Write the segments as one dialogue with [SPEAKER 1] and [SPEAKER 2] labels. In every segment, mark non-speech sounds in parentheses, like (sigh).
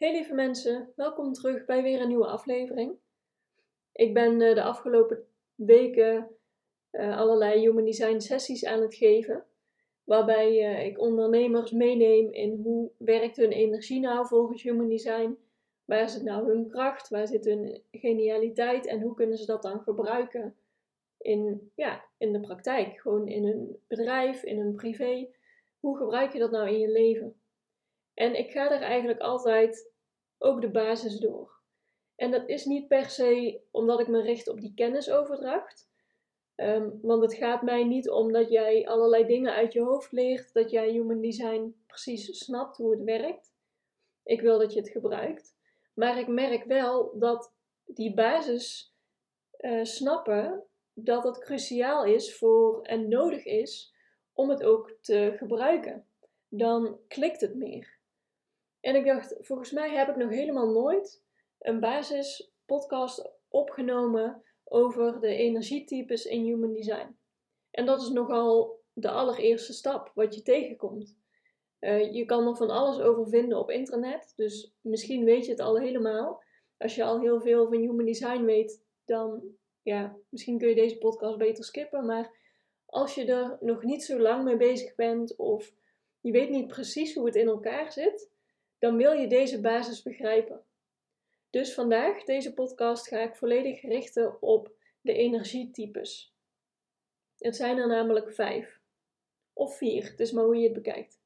[SPEAKER 1] Hey lieve mensen, welkom terug bij weer een nieuwe aflevering. Ik ben uh, de afgelopen weken uh, allerlei human design sessies aan het geven, waarbij uh, ik ondernemers meeneem in hoe werkt hun energie nou volgens human design, waar zit nou hun kracht, waar zit hun genialiteit en hoe kunnen ze dat dan gebruiken in, ja, in de praktijk, gewoon in hun bedrijf, in hun privé. Hoe gebruik je dat nou in je leven? En ik ga er eigenlijk altijd ook de basis door. En dat is niet per se omdat ik me richt op die kennisoverdracht. Um, want het gaat mij niet om dat jij allerlei dingen uit je hoofd leert, dat jij human design precies snapt hoe het werkt. Ik wil dat je het gebruikt. Maar ik merk wel dat die basis uh, snappen, dat het cruciaal is voor en nodig is om het ook te gebruiken. Dan klikt het meer. En ik dacht, volgens mij heb ik nog helemaal nooit een basis podcast opgenomen over de energietypes in human design. En dat is nogal de allereerste stap wat je tegenkomt. Uh, je kan er van alles over vinden op internet, dus misschien weet je het al helemaal. Als je al heel veel van human design weet, dan ja, misschien kun je deze podcast beter skippen. Maar als je er nog niet zo lang mee bezig bent of je weet niet precies hoe het in elkaar zit, dan wil je deze basis begrijpen. Dus vandaag, deze podcast, ga ik volledig richten op de energietypes. Het zijn er namelijk vijf. Of vier, het is maar hoe je het bekijkt.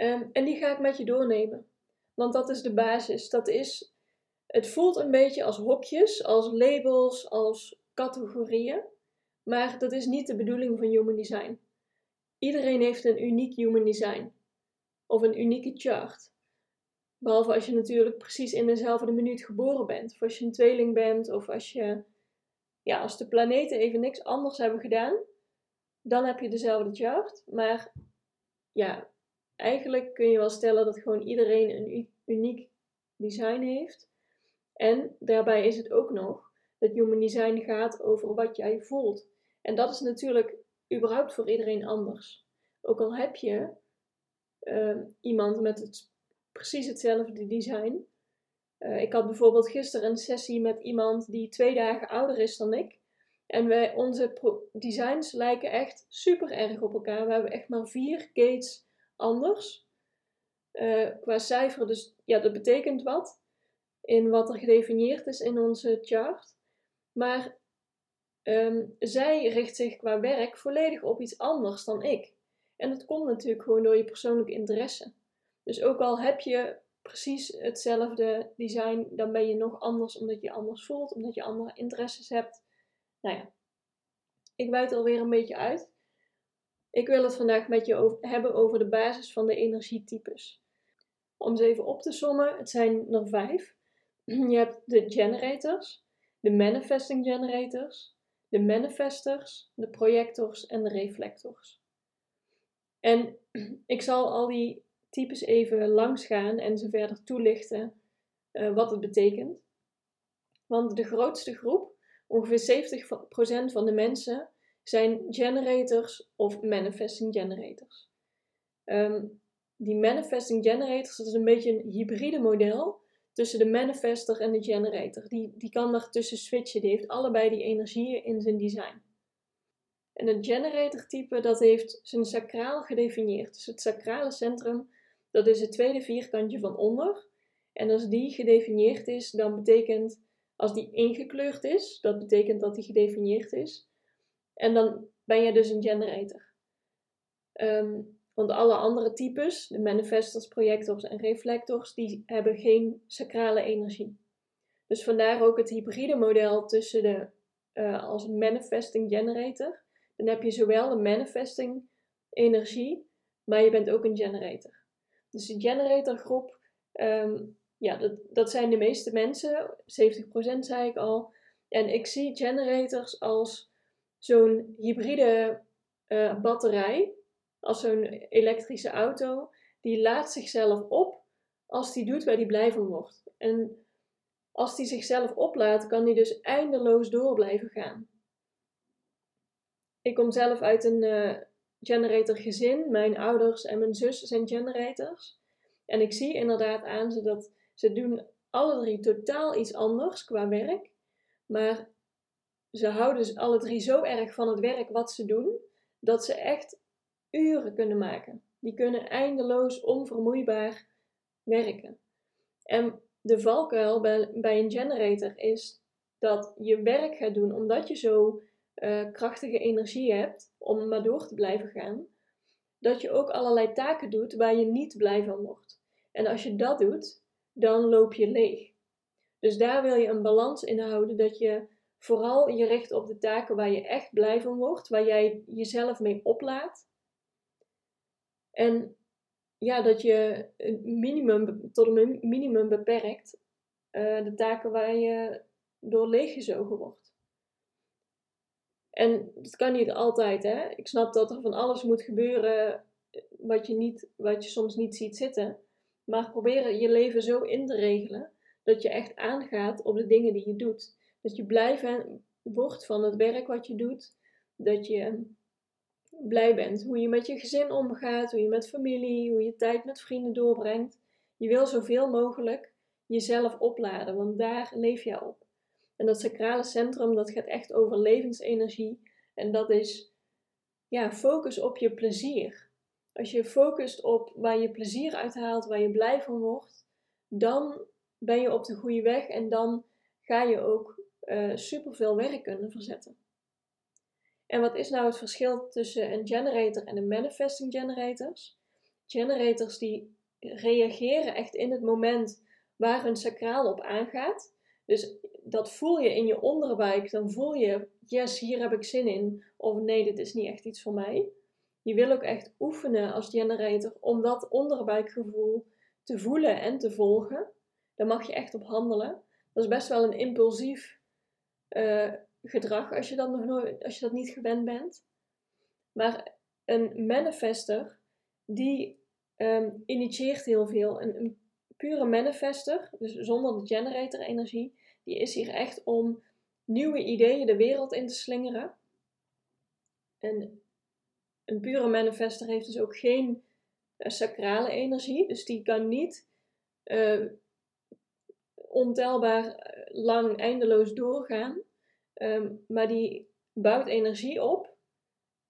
[SPEAKER 1] Um, en die ga ik met je doornemen. Want dat is de basis. Dat is, het voelt een beetje als hokjes, als labels, als categorieën. Maar dat is niet de bedoeling van Human Design. Iedereen heeft een uniek Human Design. Of een unieke chart. Behalve als je natuurlijk precies in dezelfde minuut geboren bent. Of als je een tweeling bent. Of als je, ja, als de planeten even niks anders hebben gedaan. Dan heb je dezelfde chart. Maar ja, eigenlijk kun je wel stellen dat gewoon iedereen een uniek design heeft. En daarbij is het ook nog dat human design gaat over wat jij voelt. En dat is natuurlijk überhaupt voor iedereen anders. Ook al heb je uh, iemand met het precies hetzelfde design. Uh, ik had bijvoorbeeld gisteren een sessie met iemand die twee dagen ouder is dan ik. En wij, onze designs lijken echt super erg op elkaar. We hebben echt maar vier gates anders. Uh, qua cijfer, dus ja, dat betekent wat. In wat er gedefinieerd is in onze chart. Maar um, zij richt zich qua werk volledig op iets anders dan ik. En dat komt natuurlijk gewoon door je persoonlijke interesse. Dus ook al heb je precies hetzelfde design, dan ben je nog anders omdat je anders voelt, omdat je andere interesses hebt. Nou ja, ik wijd alweer een beetje uit. Ik wil het vandaag met je over, hebben over de basis van de energietypes. Om ze even op te sommen, het zijn er vijf. (clears throat) Je hebt de generators, de manifesting generators, de manifestors, de projectors en de reflectors. En (clears throat) ik zal al die types even langs gaan en ze verder toelichten uh, wat het betekent. Want de grootste groep, ongeveer 70% van de mensen, zijn generators of manifesting generators. Um, die manifesting generators, dat is een beetje een hybride model tussen de manifester en de generator. Die, die kan daartussen switchen, die heeft allebei die energieën in zijn design. En het generator type, dat heeft zijn sacraal gedefinieerd. Dus het sacrale centrum, dat is het tweede vierkantje van onder. En als die gedefinieerd is, dan betekent, als die ingekleurd is, dat betekent dat die gedefinieerd is. En dan ben je dus een generator. Um, want alle andere types, de manifestors, projectors en reflectors, die hebben geen sacrale energie. Dus vandaar ook het hybride model tussen de, uh, als manifesting generator. Dan heb je zowel de manifesting energie, maar je bent ook een generator. Dus de generatorgroep, um, ja, dat, dat zijn de meeste mensen, 70% zei ik al. En ik zie generators als zo'n hybride uh, batterij, als zo'n elektrische auto, die laat zichzelf op als die doet waar die blij van wordt. En als die zichzelf oplaat, kan die dus eindeloos door blijven gaan. Ik kom zelf uit een uh, generator gezin. Mijn ouders en mijn zus zijn generators. En ik zie inderdaad aan ze dat ze doen alle drie totaal iets anders qua werk. Maar ze houden dus alle drie zo erg van het werk wat ze doen, dat ze echt uren kunnen maken. Die kunnen eindeloos onvermoeibaar werken. En de valkuil bij, bij een generator is dat je werk gaat doen omdat je zo uh, krachtige energie hebt om maar door te blijven gaan, dat je ook allerlei taken doet waar je niet blij van wordt. En als je dat doet, dan loop je leeg. Dus daar wil je een balans in houden dat je vooral je richt op de taken waar je echt blij van wordt, waar jij jezelf mee oplaat. En ja, dat je minimum, tot een minimum beperkt uh, de taken waar je door leeggezogen wordt. En dat kan niet altijd, hè. Ik snap dat er van alles moet gebeuren wat je, niet, wat je soms niet ziet zitten. Maar probeer je leven zo in te regelen dat je echt aangaat op de dingen die je doet. Dat je blij wordt van het werk wat je doet. Dat je blij bent hoe je met je gezin omgaat, hoe je met familie, hoe je tijd met vrienden doorbrengt. Je wil zoveel mogelijk jezelf opladen, want daar leef je op. En dat sacrale centrum, dat gaat echt over levensenergie. En dat is, ja, focus op je plezier. Als je focust op waar je plezier uithaalt, waar je blij van wordt, dan ben je op de goede weg en dan ga je ook uh, superveel werk kunnen verzetten. En wat is nou het verschil tussen een generator en een manifesting generators? Generators die reageren echt in het moment waar hun sacraal op aangaat. Dus dat voel je in je onderbuik. Dan voel je, yes, hier heb ik zin in. Of nee, dit is niet echt iets voor mij. Je wil ook echt oefenen als generator om dat onderbuikgevoel te voelen en te volgen. Daar mag je echt op handelen. Dat is best wel een impulsief uh, gedrag als je dat nog nooit, als je dat niet gewend bent. Maar een manifester die um, initieert heel veel. Een, een pure manifester, dus zonder de generator energie, die is hier echt om nieuwe ideeën de wereld in te slingeren. En een pure manifester heeft dus ook geen uh, sacrale energie, dus die kan niet uh, ontelbaar eh, lang eindeloos doorgaan. Ehm, maar die bouwt energie op.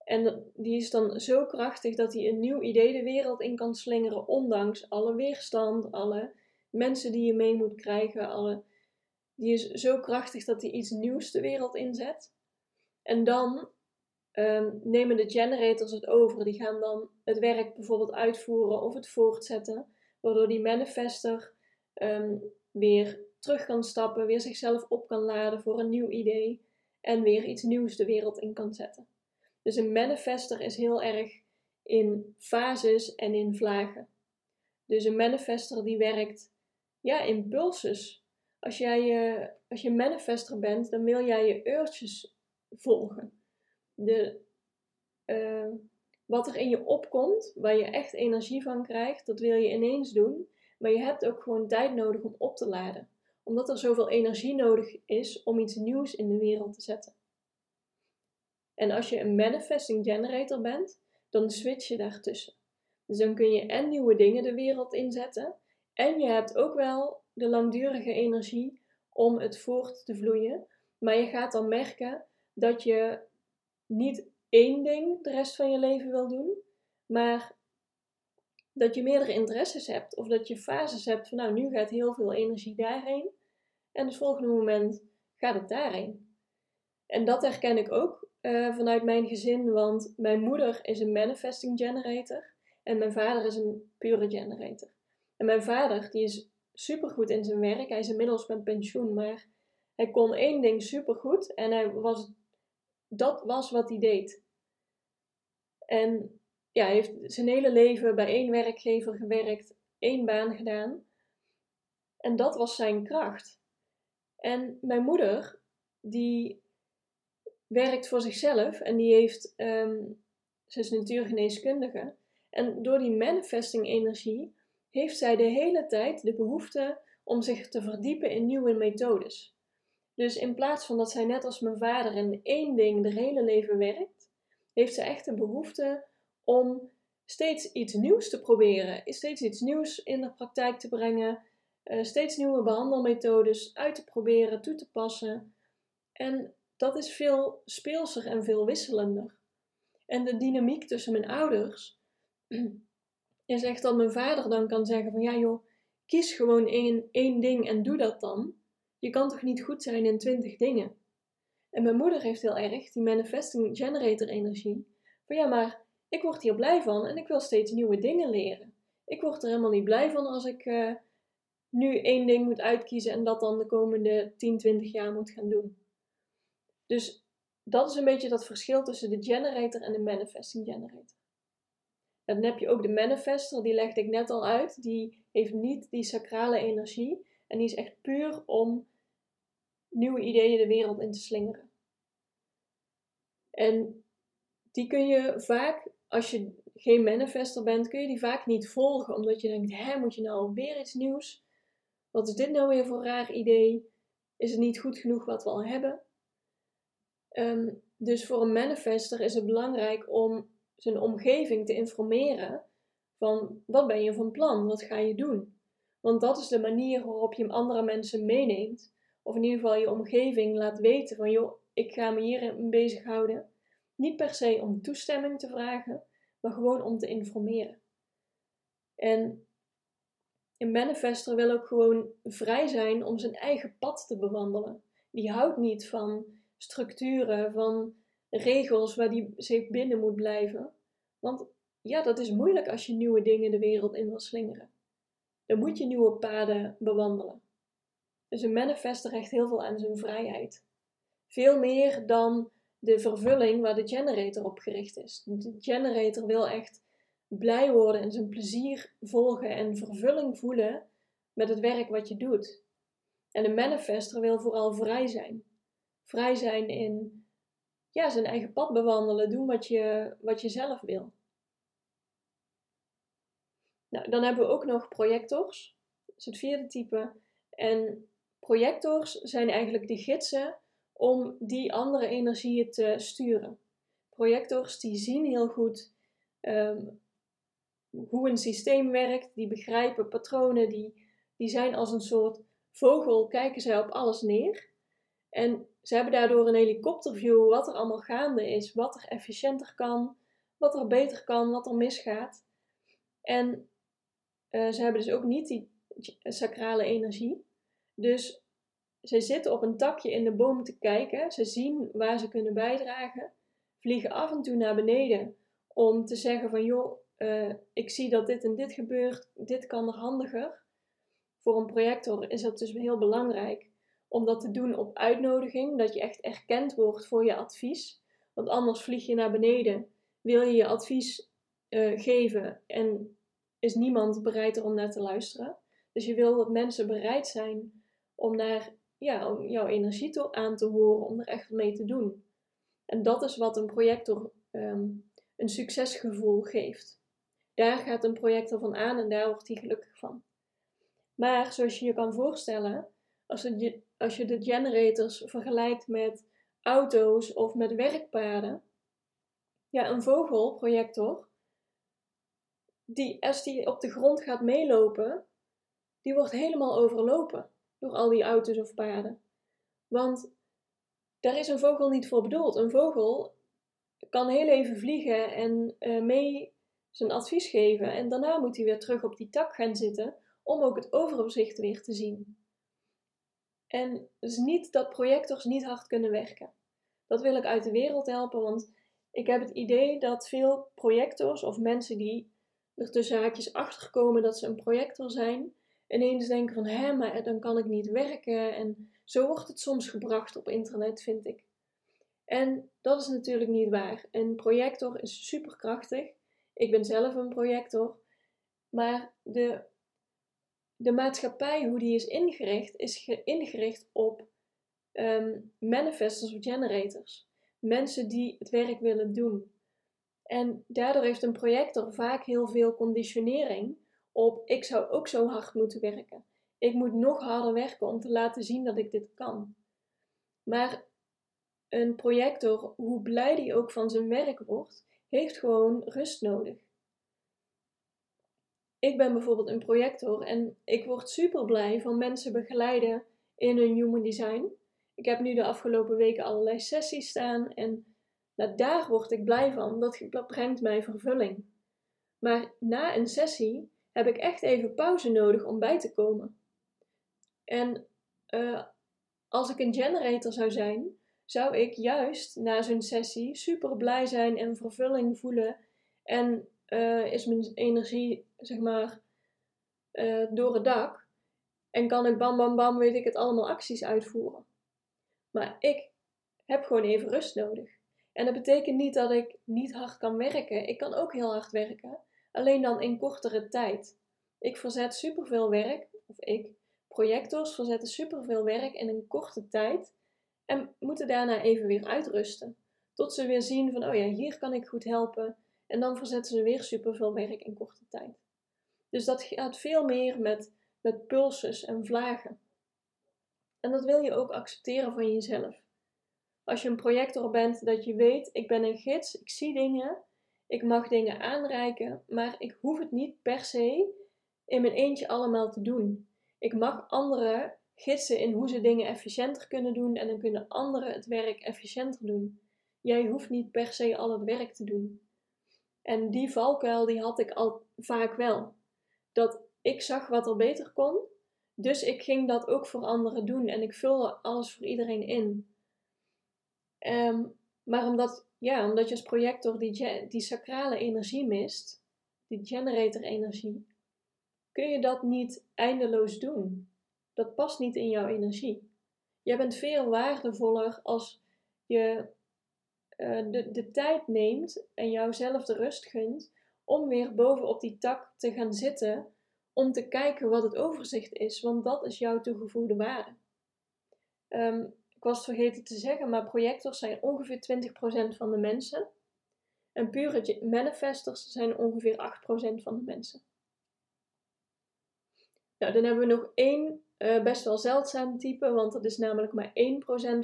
[SPEAKER 1] En die is dan zo krachtig dat hij een nieuw idee de wereld in kan slingeren, ondanks alle weerstand, alle mensen die je mee moet krijgen. Alle, die is zo krachtig dat hij iets nieuws de wereld inzet. En dan um, nemen de generators het over. Die gaan dan het werk bijvoorbeeld uitvoeren of het voortzetten, waardoor die manifester um, weer terug kan stappen, weer zichzelf op kan laden voor een nieuw idee en weer iets nieuws de wereld in kan zetten. Dus een manifester is heel erg in fases en in vlagen. Dus een manifester die werkt ja, in pulses. Als jij uh, als je manifester bent, dan wil jij je urges volgen. De, uh, wat er in je opkomt, waar je echt energie van krijgt, dat wil je ineens doen. Maar je hebt ook gewoon tijd nodig om op te laden omdat er zoveel energie nodig is om iets nieuws in de wereld te zetten. En als je een manifesting generator bent, dan switch je daartussen. Dus dan kun je en nieuwe dingen de wereld inzetten, en je hebt ook wel de langdurige energie om het voort te vloeien. Maar je gaat dan merken dat je niet één ding de rest van je leven wil doen, maar dat je meerdere interesses hebt of dat je fases hebt van nou nu gaat heel veel energie daarheen en het volgende moment gaat het daarheen. En dat herken ik ook uh, vanuit mijn gezin, want mijn moeder is een manifesting generator en mijn vader is een pure generator. En mijn vader die is supergoed in zijn werk, hij is inmiddels met pensioen, maar hij kon één ding supergoed en hij was, dat was wat hij deed. En ja, hij heeft zijn hele leven bij één werkgever gewerkt één baan gedaan. En dat was zijn kracht. En mijn moeder, die werkt voor zichzelf en die heeft, um, ze is natuurgeneeskundige. En door die manifesting energie heeft zij de hele tijd de behoefte om zich te verdiepen in nieuwe methodes. Dus in plaats van dat zij net als mijn vader in één ding de hele leven werkt, heeft ze echt de behoefte om steeds iets nieuws te proberen, steeds iets nieuws in de praktijk te brengen, uh, steeds nieuwe behandelmethodes uit te proberen, toe te passen. En dat is veel speelser en veel wisselender. En de dynamiek tussen mijn ouders is echt dat mijn vader dan kan zeggen van ja joh, kies gewoon één, één ding en doe dat dan. Je kan toch niet goed zijn in twintig dingen? En mijn moeder heeft heel erg die manifesting generator energie. Van ja, maar ik word hier blij van en ik wil steeds nieuwe dingen leren. Ik word er helemaal niet blij van als ik uh, nu één ding moet uitkiezen en dat dan de komende 10, 20 jaar moet gaan doen. Dus dat is een beetje dat verschil tussen de generator en de manifesting generator. Dan heb je ook de manifester, die legde ik net al uit. Die heeft niet die sacrale energie. En die is echt puur om nieuwe ideeën de wereld in te slingeren. En die kun je vaak, als je geen manifester bent, kun je die vaak niet volgen. Omdat je denkt, hè, moet je nou weer iets nieuws? Wat is dit nou weer voor raar idee? Is het niet goed genoeg wat we al hebben? Ehm, dus voor een manifester is het belangrijk om zijn omgeving te informeren van wat ben je van plan, wat ga je doen. Want dat is de manier waarop je andere mensen meeneemt. Of in ieder geval je omgeving laat weten van joh, ik ga me hierin bezighouden. Niet per se om toestemming te vragen, maar gewoon om te informeren. En een manifester wil ook gewoon vrij zijn om zijn eigen pad te bewandelen. Die houdt niet van structuren, van regels waar die zich binnen moet blijven. Want ja, dat is moeilijk als je nieuwe dingen de wereld in wil slingeren. Dan moet je nieuwe paden bewandelen. Dus een manifester hecht heel veel aan zijn vrijheid. Veel meer dan de vervulling waar de generator op gericht is. De generator wil echt blij worden en zijn plezier volgen en vervulling voelen met het werk wat je doet. En een manifester wil vooral vrij zijn. Vrij zijn in ja, zijn eigen pad bewandelen, doen wat je, wat je zelf wil. Nou, dan hebben we ook nog projectors. Dat is het vierde type. En projectors zijn eigenlijk de gidsen om die andere energieën te sturen. Projectors die zien heel goed ehm, hoe een systeem werkt, die begrijpen patronen, die, die zijn als een soort vogel, kijken zij op alles neer. En ze hebben daardoor een helikopterview wat er allemaal gaande is, wat er efficiënter kan, wat er beter kan, wat er misgaat. En uh, ze hebben dus ook niet die sacrale energie. Dus ze zitten op een takje in de boom te kijken. Ze zien waar ze kunnen bijdragen. Vliegen af en toe naar beneden om te zeggen van joh, uh, ik zie dat dit en dit gebeurt. Dit kan er handiger. Voor een projector is dat dus heel belangrijk om dat te doen op uitnodiging. Dat je echt erkend wordt voor je advies. Want anders vlieg je naar beneden. Wil je je advies uh, geven en is niemand bereid om naar te luisteren. Dus je wil dat mensen bereid zijn om naar ja, om jouw energie te, aan te horen, om er echt mee te doen. En dat is wat een projector um, een succesgevoel geeft. Daar gaat een projector van aan en daar wordt hij gelukkig van. Maar zoals je je kan voorstellen, als, het, als je de generators vergelijkt met auto's of met werkpaden, ja, een vogelprojector die, als die op de grond gaat meelopen, die wordt helemaal overlopen door al die auto's of paarden. Want daar is een vogel niet voor bedoeld. Een vogel kan heel even vliegen en uh, mee zijn advies geven. En daarna moet hij weer terug op die tak gaan zitten om ook het overzicht weer te zien. En dus niet dat projectors niet hard kunnen werken. Dat wil ik uit de wereld helpen, want ik heb het idee dat veel projectors of mensen die er tussen haakjes achterkomen dat ze een projector zijn, ineens denken van hé, maar dan kan ik niet werken. En zo wordt het soms gebracht op internet, vind ik. En dat is natuurlijk niet waar. Een projector is superkrachtig. Ik ben zelf een projector. Maar de de maatschappij, hoe die is ingericht, is ingericht op um, manifestors of generators. Mensen die het werk willen doen. En daardoor heeft een projector vaak heel veel conditionering op ik zou ook zo hard moeten werken. Ik moet nog harder werken om te laten zien dat ik dit kan. Maar een projector, hoe blij die ook van zijn werk wordt, heeft gewoon rust nodig. Ik ben bijvoorbeeld een projector en ik word super blij van mensen begeleiden in hun human design. Ik heb nu de afgelopen weken allerlei sessies staan en nou, daar word ik blij van. Dat, brengt mij vervulling. Maar na een sessie heb ik echt even pauze nodig om bij te komen. En uh, als ik een generator zou zijn, zou ik juist na zo'n sessie super blij zijn en vervulling voelen. En uh, is mijn energie, zeg maar, uh, door het dak. En kan ik bam bam bam, weet ik het, allemaal acties uitvoeren. Maar ik heb gewoon even rust nodig. En dat betekent niet dat ik niet hard kan werken. Ik kan ook heel hard werken, alleen dan in kortere tijd. Ik verzet superveel werk, of ik, projectors verzetten superveel werk in een korte tijd en moeten daarna even weer uitrusten. Tot ze weer zien van, oh ja, hier kan ik goed helpen. En dan verzetten ze weer superveel werk in korte tijd. Dus dat gaat veel meer met, met pulses en vlagen. En dat wil je ook accepteren van jezelf. Als je een projector bent, dat je weet, ik ben een gids, ik zie dingen, ik mag dingen aanreiken, maar ik hoef het niet per se in mijn eentje allemaal te doen. Ik mag anderen gidsen in hoe ze dingen efficiënter kunnen doen en dan kunnen anderen het werk efficiënter doen. Jij hoeft niet per se al het werk te doen. En die valkuil die had ik al vaak wel. Dat ik zag wat er beter kon, dus ik ging dat ook voor anderen doen en ik vulde alles voor iedereen in. Um, maar omdat, ja, omdat je als projector die, die sacrale energie mist, die generator energie, kun je dat niet eindeloos doen. Dat past niet in jouw energie. Jij bent veel waardevoller als je uh, de, tijd neemt en jouzelf de rust gunt om weer bovenop die tak te gaan zitten om te kijken wat het overzicht is, want dat is jouw toegevoegde waarde. Um, ik was vergeten te zeggen, maar projectors zijn ongeveer 20% van de mensen. En pure manifestors zijn ongeveer 8% van de mensen. Nou, dan hebben we nog één uh, best wel zeldzaam type, want dat is namelijk maar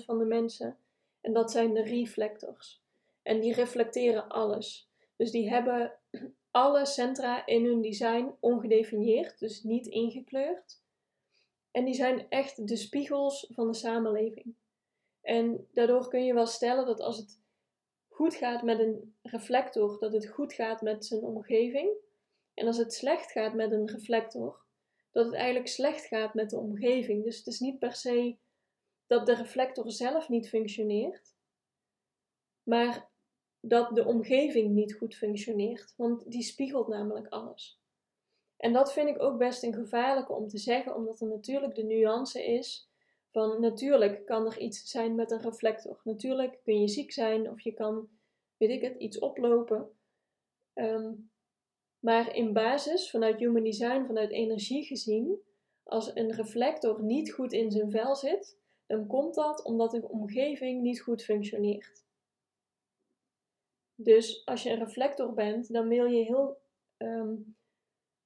[SPEAKER 1] 1% van de mensen. En dat zijn de reflectors. En die reflecteren alles. Dus die hebben (clears throat) alle centra in hun design ongedefinieerd, dus niet ingekleurd. En die zijn echt de spiegels van de samenleving. En daardoor kun je wel stellen dat als het goed gaat met een reflector, dat het goed gaat met zijn omgeving. En als het slecht gaat met een reflector, dat het eigenlijk slecht gaat met de omgeving. Dus het is niet per se dat de reflector zelf niet functioneert, maar dat de omgeving niet goed functioneert, want die spiegelt namelijk alles. En dat vind ik ook best een gevaarlijke om te zeggen, omdat er natuurlijk de nuance is van natuurlijk kan er iets zijn met een reflector. Natuurlijk kun je ziek zijn of je kan, weet ik het, iets oplopen. Ehm, maar in basis, vanuit human design, vanuit energie gezien, als een reflector niet goed in zijn vel zit, dan komt dat omdat de omgeving niet goed functioneert. Dus als je een reflector bent, dan wil je heel ehm,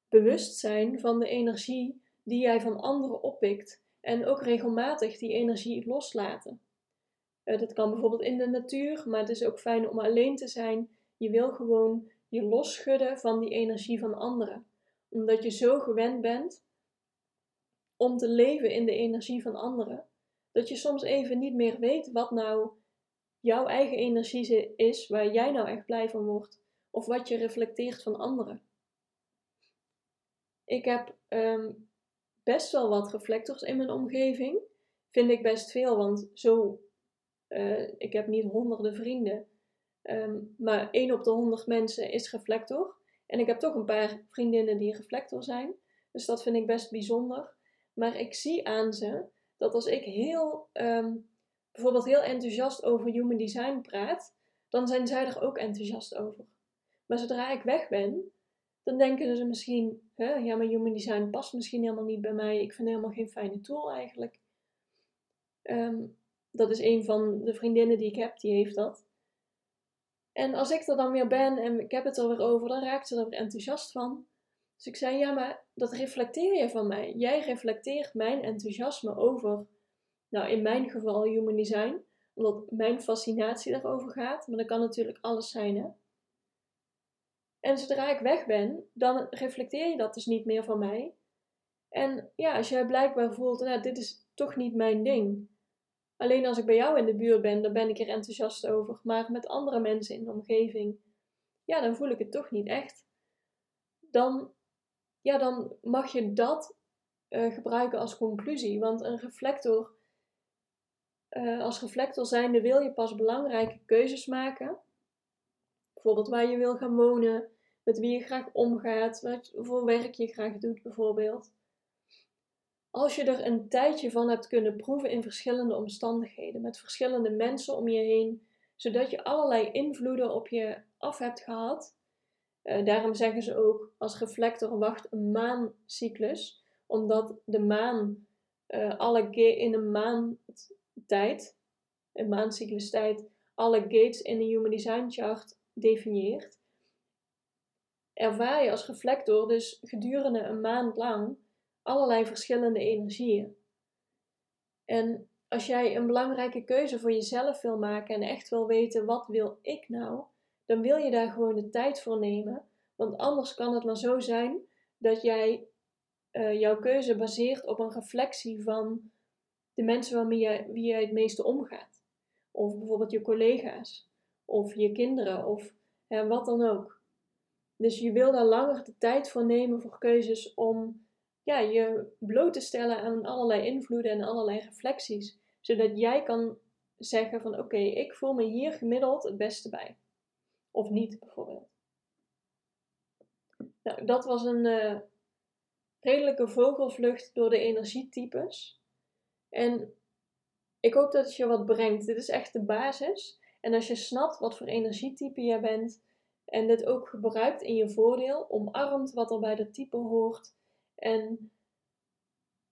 [SPEAKER 1] bewust zijn van de energie die jij van anderen oppikt en ook regelmatig die energie loslaten. Uh, dat kan bijvoorbeeld in de natuur, maar het is ook fijn om alleen te zijn. Je wil gewoon je losschudden van die energie van anderen. Omdat je zo gewend bent om te leven in de energie van anderen, dat je soms even niet meer weet wat nou jouw eigen energie is, waar jij nou echt blij van wordt, of wat je reflecteert van anderen. Ik heb um, best wel wat reflectors in mijn omgeving. Vind ik best veel, want zo, uh, ik heb niet honderden vrienden, um, maar één op de honderd mensen is reflector. En ik heb toch een paar vriendinnen die reflector zijn. Dus dat vind ik best bijzonder. Maar ik zie aan ze dat als ik heel, um, bijvoorbeeld heel enthousiast over human design praat, dan zijn zij er ook enthousiast over. Maar zodra ik weg ben, dan denken ze misschien, ja, maar human design past misschien helemaal niet bij mij. Ik vind helemaal geen fijne tool eigenlijk. Ehm, dat is een van de vriendinnen die ik heb, die heeft dat. En als ik er dan weer ben en ik heb het er weer over, dan raakt ze er weer enthousiast van. Dus ik zei, ja, maar dat reflecteer je van mij. Jij reflecteert mijn enthousiasme over, nou in mijn geval human design, omdat mijn fascinatie daarover gaat. Maar dat kan natuurlijk alles zijn, hè. En zodra ik weg ben, dan reflecteer je dat dus niet meer van mij. En ja, als jij blijkbaar voelt, nou, dit is toch niet mijn ding. Alleen als ik bij jou in de buurt ben, dan ben ik er enthousiast over. Maar met andere mensen in de omgeving, ja, dan voel ik het toch niet echt. Dan, ja, dan mag je dat uh, gebruiken als conclusie. Want een reflector, uh, als reflector zijnde wil je pas belangrijke keuzes maken. Bijvoorbeeld waar je wil gaan wonen, met wie je graag omgaat, wat voor werk je graag doet bijvoorbeeld. Als je er een tijdje van hebt kunnen proeven in verschillende omstandigheden, met verschillende mensen om je heen, zodat je allerlei invloeden op je af hebt gehad. Uh, daarom zeggen ze ook als reflector wacht een maancyclus, omdat de maan uh, alle in een maantijd, een maancyclus tijd, alle gates in de Human Design Chart definieert. Ervaar je als reflector dus gedurende een maand lang allerlei verschillende energieën. En als jij een belangrijke keuze voor jezelf wil maken en echt wil weten wat wil ik nou, dan wil je daar gewoon de tijd voor nemen. Want anders kan het maar zo zijn dat jij uh, jouw keuze baseert op een reflectie van de mensen waarmee jij, wie jij het meeste omgaat. Of bijvoorbeeld je collega's, of je kinderen, of wat dan ook. Dus je wil daar langer de tijd voor nemen voor keuzes om ja, je bloot te stellen aan allerlei invloeden en allerlei reflecties. Zodat jij kan zeggen van oké, ik voel me hier gemiddeld het beste bij. Of niet bijvoorbeeld. Nou, dat was een uh, redelijke vogelvlucht door de energietypes. En ik hoop dat het je wat brengt. Dit is echt de basis. En als je snapt wat voor energietype jij bent, en dit ook gebruikt in je voordeel, omarmt wat er bij dat type hoort en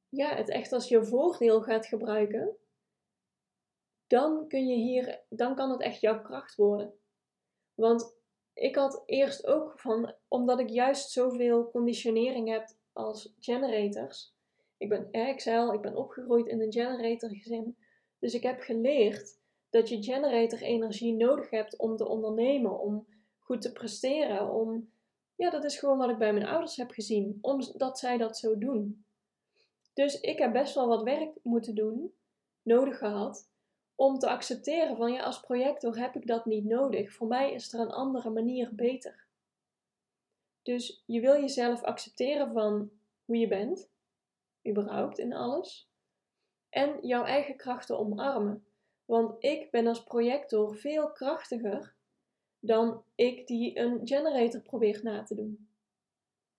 [SPEAKER 1] ja, het echt als je voordeel gaat gebruiken, dan kun je hier, dan kan het echt jouw kracht worden. Want ik had eerst ook van, omdat ik juist zoveel conditionering heb als generators. Ik ben, al, ik ben opgegroeid in een generator gezin. Dus ik heb geleerd dat je generator energie nodig hebt om te ondernemen, om goed te presteren. Om, ja, dat is gewoon wat ik bij mijn ouders heb gezien, omdat zij dat zo doen. Dus ik heb best wel wat werk moeten doen, nodig gehad, om te accepteren van ja, als projector heb ik dat niet nodig. Voor mij is er een andere manier beter. Dus je wil jezelf accepteren van hoe je bent, überhaupt in alles, en jouw eigen krachten omarmen. Want ik ben als projector veel krachtiger dan ik die een generator probeer na te doen.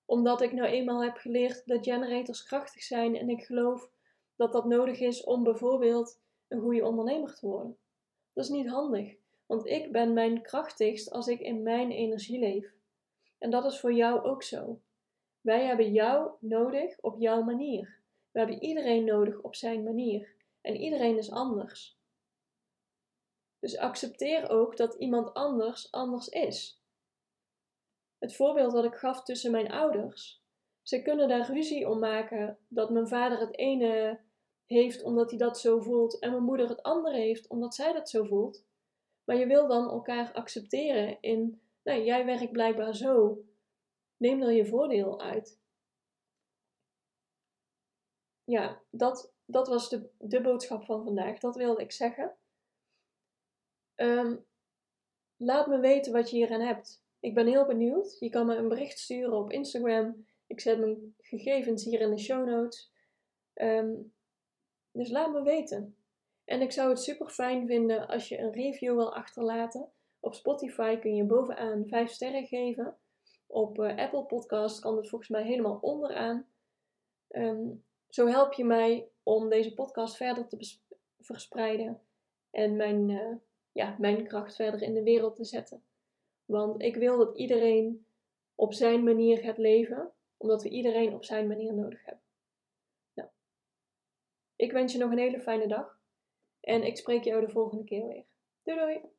[SPEAKER 1] Omdat ik nou eenmaal heb geleerd dat generators krachtig zijn en ik geloof dat dat nodig is om bijvoorbeeld een goede ondernemer te worden. Dat is niet handig, want ik ben mijn krachtigst als ik in mijn energie leef. En dat is voor jou ook zo. Wij hebben jou nodig op jouw manier. We hebben iedereen nodig op zijn manier. En iedereen is anders. Dus accepteer ook dat iemand anders anders is. Het voorbeeld dat ik gaf tussen mijn ouders. Ze kunnen daar ruzie om maken dat mijn vader het ene heeft omdat hij dat zo voelt en mijn moeder het andere heeft omdat zij dat zo voelt. Maar je wil dan elkaar accepteren in, nee, jij werkt blijkbaar zo. Neem er je voordeel uit. Ja, dat, dat was de, de boodschap van vandaag. Dat wilde ik zeggen. Um, laat me weten wat je hieraan hebt. Ik ben heel benieuwd. Je kan me een bericht sturen op Instagram. Ik zet mijn gegevens hier in de show notes. Um, dus laat me weten. En ik zou het super fijn vinden als je een review wil achterlaten. Op Spotify kun je bovenaan 5 sterren geven. Op uh, Apple Podcast kan het volgens mij helemaal onderaan. Um, zo help je mij om deze podcast verder te verspreiden. En mijn uh, ja, mijn kracht verder in de wereld te zetten. Want ik wil dat iedereen op zijn manier gaat leven, omdat we iedereen op zijn manier nodig hebben. Ik wens je nog een hele fijne dag en ik spreek jou de volgende keer weer. Doei doei!